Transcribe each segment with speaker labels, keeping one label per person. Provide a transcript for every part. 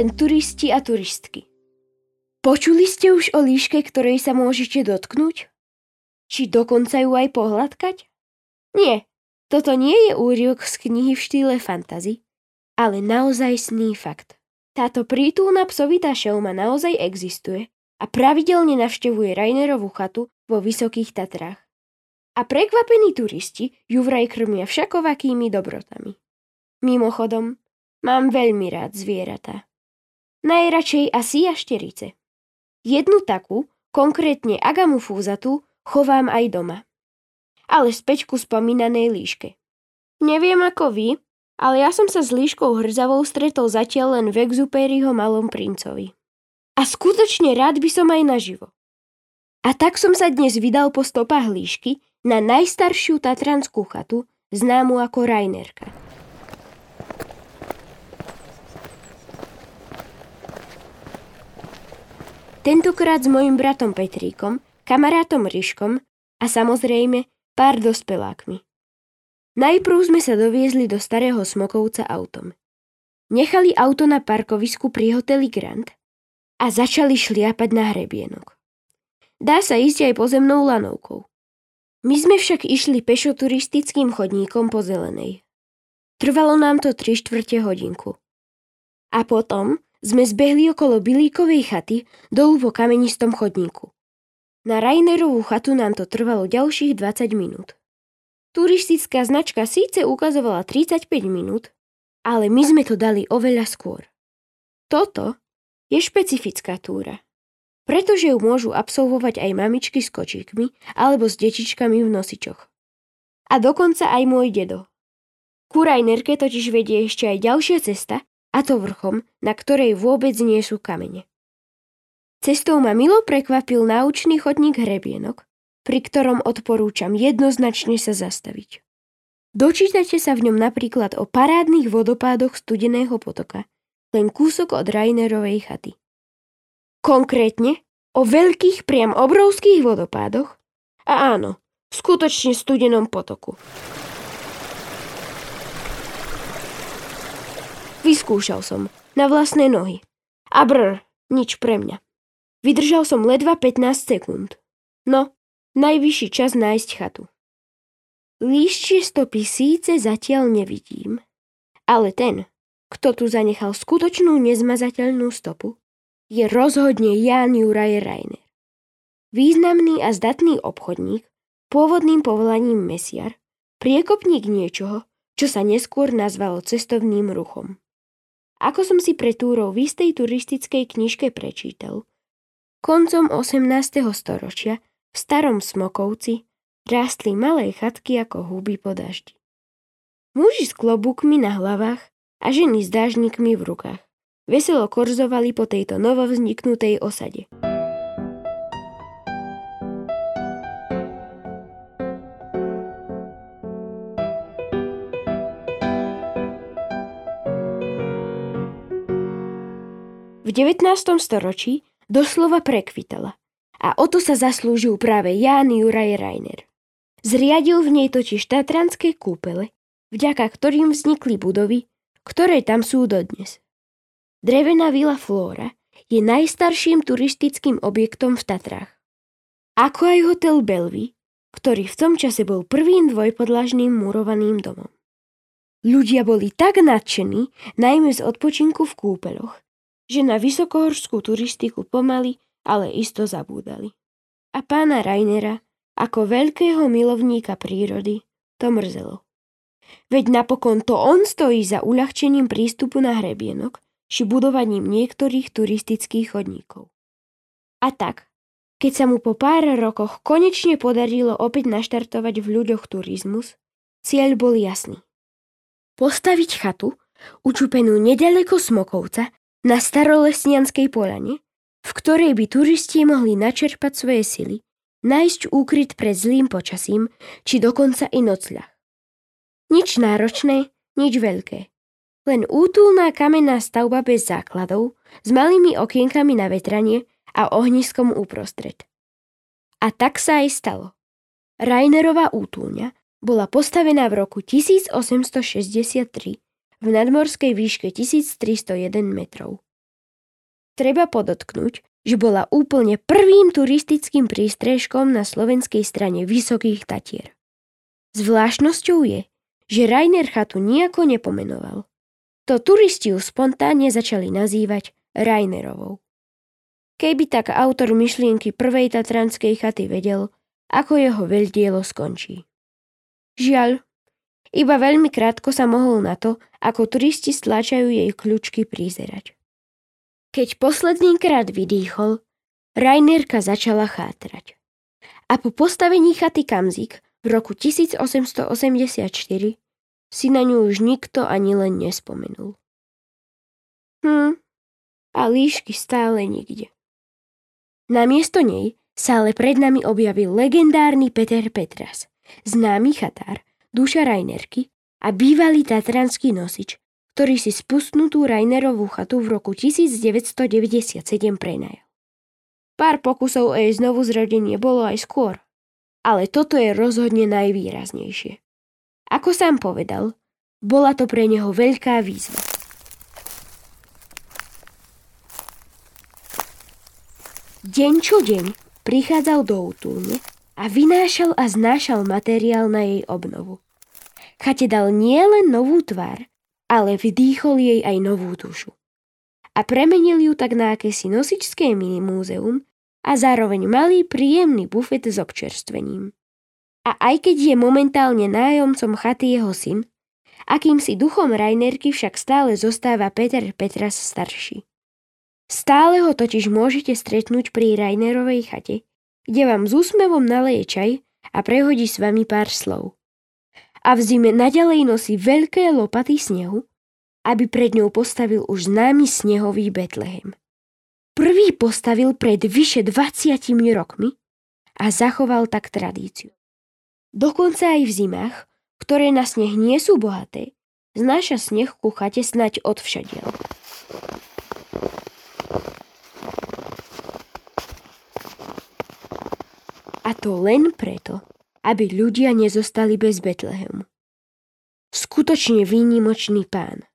Speaker 1: len turisti a turistky. Počuli ste už o líške, ktorej sa môžete dotknúť? Či dokonca ju aj pohľadkať? Nie, toto nie je úriok z knihy v štýle fantasy, ale naozaj sný fakt. Táto prítulná psovitá šelma naozaj existuje a pravidelne navštevuje Rainerovú chatu vo Vysokých Tatrách. A prekvapení turisti ju vraj krmia všakovakými dobrotami. Mimochodom, mám veľmi rád zvieratá. Najradšej asi jašterice. Jednu takú, konkrétne Agamu fúzatu, chovám aj doma ale späť ku spomínanej líške. Neviem ako vy, ale ja som sa s líškou hrzavou stretol zatiaľ len v Exupériho malom princovi. A skutočne rád by som aj naživo. A tak som sa dnes vydal po stopách líšky na najstaršiu tatranskú chatu, známu ako Rainerka. Tentokrát s mojim bratom Petríkom, kamarátom Ryškom a samozrejme pár dospelákmi. Najprv sme sa doviezli do starého Smokovca autom. Nechali auto na parkovisku pri hoteli Grand a začali šliapať na hrebienok. Dá sa ísť aj pozemnou lanovkou. My sme však išli pešo turistickým chodníkom po zelenej. Trvalo nám to 3 štvrte hodinku. A potom sme zbehli okolo Bilíkovej chaty dolu po kamenistom chodníku. Na Rainerovú chatu nám to trvalo ďalších 20 minút. Turistická značka síce ukazovala 35 minút, ale my sme to dali oveľa skôr. Toto je špecifická túra, pretože ju môžu absolvovať aj mamičky s kočíkmi alebo s detičkami v nosičoch. A dokonca aj môj dedo. Ku Rainerke totiž vedie ešte aj ďalšia cesta, a to vrchom, na ktorej vôbec nie sú kamene. Cestou ma milo prekvapil náučný chodník hrebienok, pri ktorom odporúčam jednoznačne sa zastaviť. Dočítate sa v ňom napríklad o parádnych vodopádoch studeného potoka, len kúsok od Rainerovej chaty. Konkrétne o veľkých, priam obrovských vodopádoch a áno, skutočne studenom potoku. Vyskúšal som, na vlastné nohy. A brr, nič pre mňa. Vydržal som ledva 15 sekúnd. No, najvyšší čas nájsť chatu. Líščie stopy síce zatiaľ nevidím, ale ten, kto tu zanechal skutočnú nezmazateľnú stopu, je rozhodne Jan Juraj Reiner. Významný a zdatný obchodník, pôvodným povolaním mesiar, priekopník niečoho, čo sa neskôr nazvalo cestovným ruchom. Ako som si pre túrou v istej turistickej knižke prečítal, Koncom 18. storočia v starom Smokovci rástli malé chatky ako huby po daždi. Muži s klobúkmi na hlavách a ženy s dážnikmi v rukách veselo korzovali po tejto novovzniknutej osade. V 19. storočí doslova prekvitala. A o to sa zaslúžil práve Ján Juraj Reiner. Zriadil v nej totiž tatranské kúpele, vďaka ktorým vznikli budovy, ktoré tam sú dodnes. Drevená vila Flóra je najstarším turistickým objektom v Tatrách. Ako aj hotel Belvy, ktorý v tom čase bol prvým dvojpodlažným murovaným domom. Ľudia boli tak nadšení, najmä z odpočinku v kúpeloch, že na vysokohorskú turistiku pomaly, ale isto zabúdali. A pána Rainera, ako veľkého milovníka prírody, to mrzelo. Veď napokon to on stojí za uľahčením prístupu na hrebienok či budovaním niektorých turistických chodníkov. A tak, keď sa mu po pár rokoch konečne podarilo opäť naštartovať v ľuďoch turizmus, cieľ bol jasný. Postaviť chatu, učupenú nedaleko Smokovca, na starolesnianskej polane, v ktorej by turisti mohli načerpať svoje sily, nájsť úkryt pred zlým počasím, či dokonca i nocľah. Nič náročné, nič veľké. Len útulná kamenná stavba bez základov, s malými okienkami na vetranie a ohniskom uprostred. A tak sa aj stalo. Rainerová útulňa bola postavená v roku 1863 v nadmorskej výške 1301 metrov. Treba podotknúť, že bola úplne prvým turistickým prístrežkom na slovenskej strane Vysokých Tatier. Zvláštnosťou je, že Rainer chatu nejako nepomenoval. To turisti ju spontánne začali nazývať Rainerovou. Keby tak autor myšlienky prvej tatranskej chaty vedel, ako jeho veľdielo skončí. Žiaľ, iba veľmi krátko sa mohol na to, ako turisti stlačajú jej kľúčky prízerať. Keď posledný krát vydýchol, Rainerka začala chátrať. A po postavení chaty Kamzik v roku 1884 si na ňu už nikto ani len nespomenul. Hm, a líšky stále nikde. Namiesto nej sa ale pred nami objavil legendárny Peter Petras, známy chatár, duša Rainerky a bývalý tatranský nosič, ktorý si spustnutú Rainerovú chatu v roku 1997 prenajal. Pár pokusov o jej znovu zrodenie bolo aj skôr, ale toto je rozhodne najvýraznejšie. Ako sám povedal, bola to pre neho veľká výzva. Deň čo deň prichádzal do útulne a vynášal a znášal materiál na jej obnovu. Chate dal nielen novú tvár, ale vydýchol jej aj novú dušu. A premenil ju tak na akési nosičské minimúzeum a zároveň malý príjemný bufet s občerstvením. A aj keď je momentálne nájomcom chaty jeho syn, akýmsi duchom Rainerky však stále zostáva Peter Petras starší. Stále ho totiž môžete stretnúť pri Rainerovej chate, kde vám s úsmevom naleje čaj a prehodí s vami pár slov. A v zime naďalej nosí veľké lopaty snehu, aby pred ňou postavil už známy snehový Betlehem. Prvý postavil pred vyše 20 rokmi a zachoval tak tradíciu. Dokonca aj v zimách, ktoré na sneh nie sú bohaté, znáša sneh ku chate snať od A to len preto, aby ľudia nezostali bez Betlehemu. Skutočne výnimočný pán.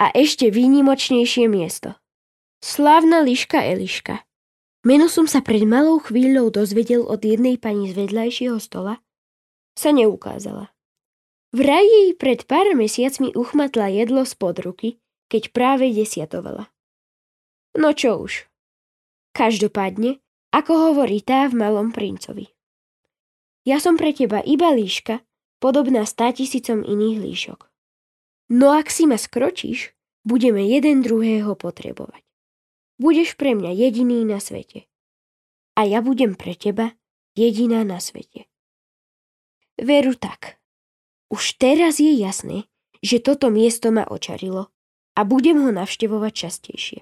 Speaker 1: A ešte výnimočnejšie miesto. Slávna Liška Eliška. Meno som sa pred malou chvíľou dozvedel od jednej pani z vedľajšieho stola, sa neukázala. Vraj jej pred pár mesiacmi uchmatla jedlo spod ruky, keď práve desiatovala. No čo už. Každopádne, ako hovorí tá v Malom princovi. Ja som pre teba iba líška, podobná stá tisícom iných líšok. No ak si ma skročíš, budeme jeden druhého potrebovať. Budeš pre mňa jediný na svete. A ja budem pre teba jediná na svete. Veru tak. Už teraz je jasné, že toto miesto ma očarilo a budem ho navštevovať častejšie.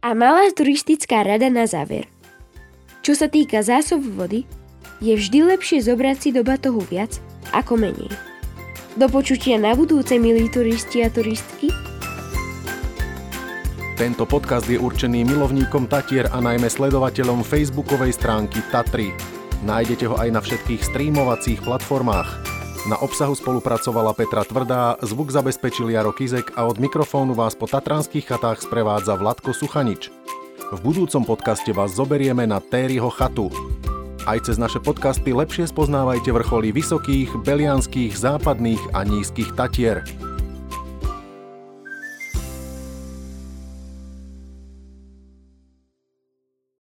Speaker 1: A malá turistická rada na záver – čo sa týka zásob vody, je vždy lepšie zobrať si do batohu viac ako menej. Do počutia na budúce, milí turisti a turistky.
Speaker 2: Tento podcast je určený milovníkom Tatier a najmä sledovateľom facebookovej stránky Tatry. Nájdete ho aj na všetkých streamovacích platformách. Na obsahu spolupracovala Petra Tvrdá, zvuk zabezpečil Jaro Kizek a od mikrofónu vás po tatranských chatách sprevádza Vladko Suchanič. V budúcom podcaste vás zoberieme na Tériho chatu. Aj cez naše podcasty lepšie spoznávajte vrcholy vysokých, belianských, západných a nízkych Tatier.